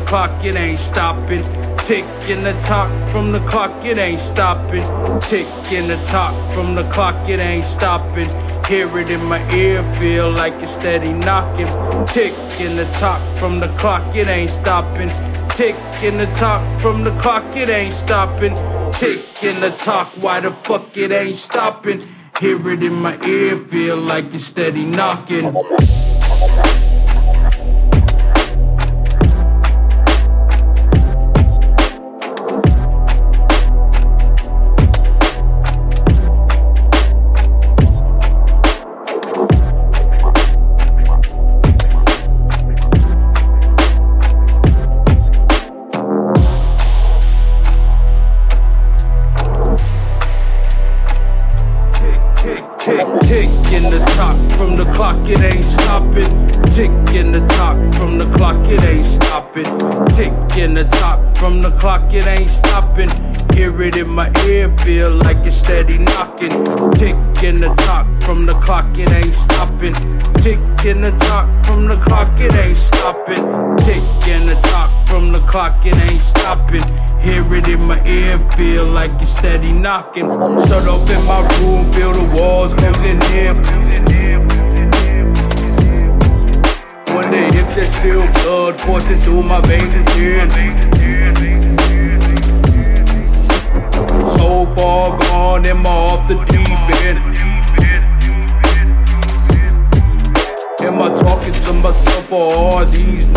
clock, it ain't stopping. Tick in the talk from the clock, it ain't stopping. Tick in the talk from the clock, it ain't stopping. Hear it in my ear, feel like it's steady knocking. Tick in the talk from the clock, it ain't stopping. Tick in the talk from the clock, it ain't stopping. Tick in the talk, why the fuck it ain't stopping? Hear it in my ear, feel like it's steady knocking. Feel like it's steady knocking. Tick in the talk from the clock, it ain't stopping. Tick in the talk from the clock, it ain't stopping. Tick in the talk from the clock, it ain't stopping. Hear it in my ear, feel like it's steady knocking. Shut up in my room, feel the walls closing in. Wonder if there's still blood coursing through my veins and. Far gone, am I off the deep end? Am I talking to myself or are these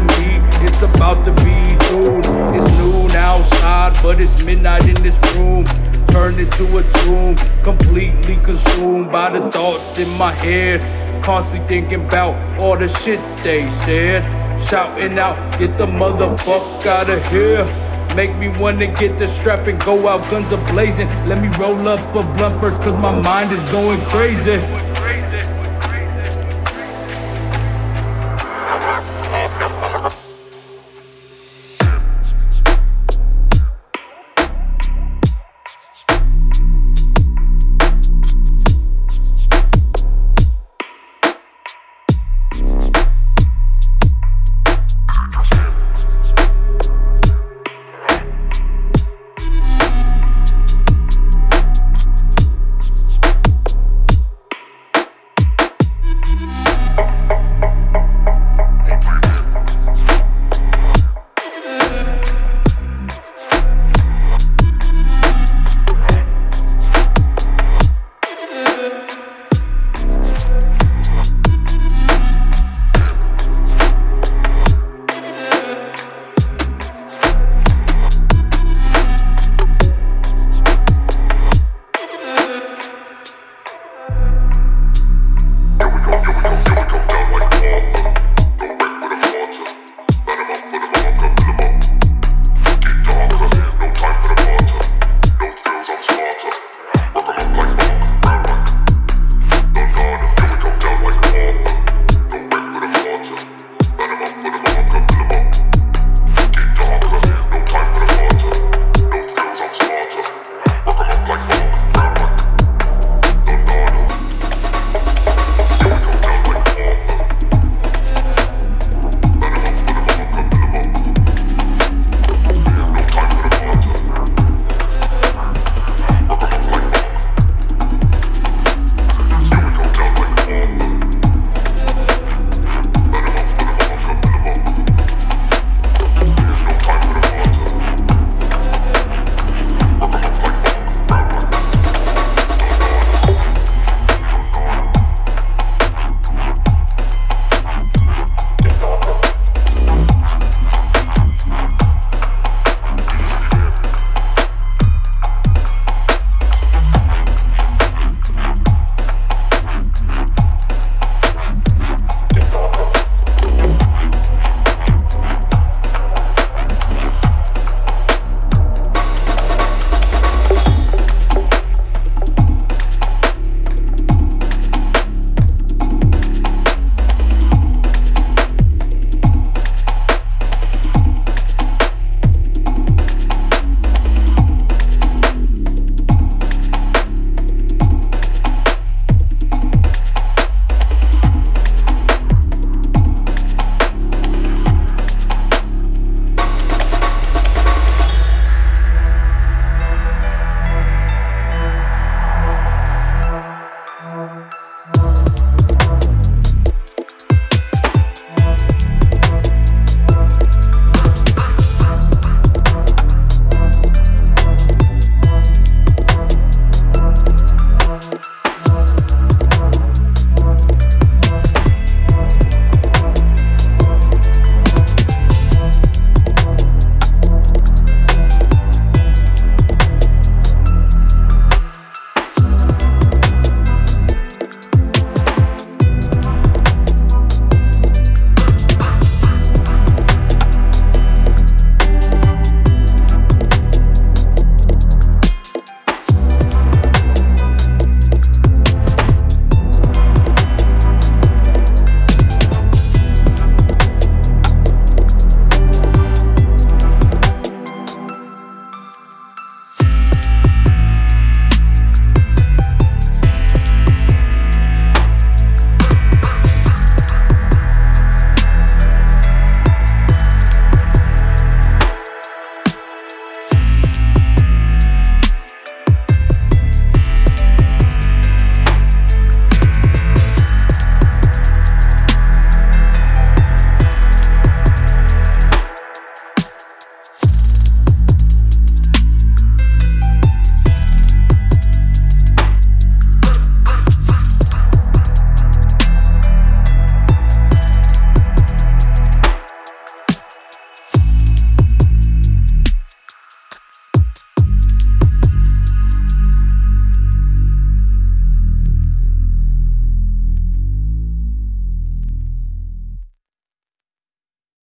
me it's about to be June. It's noon outside, but it's midnight in this room. Turned into a tomb, completely consumed by the thoughts in my head. Constantly thinking about all the shit they said. Shouting out, get the motherfucker out of here. Make me wanna get the strap and go out guns a blazing. Let me roll up a blunt first, cause my mind is going crazy.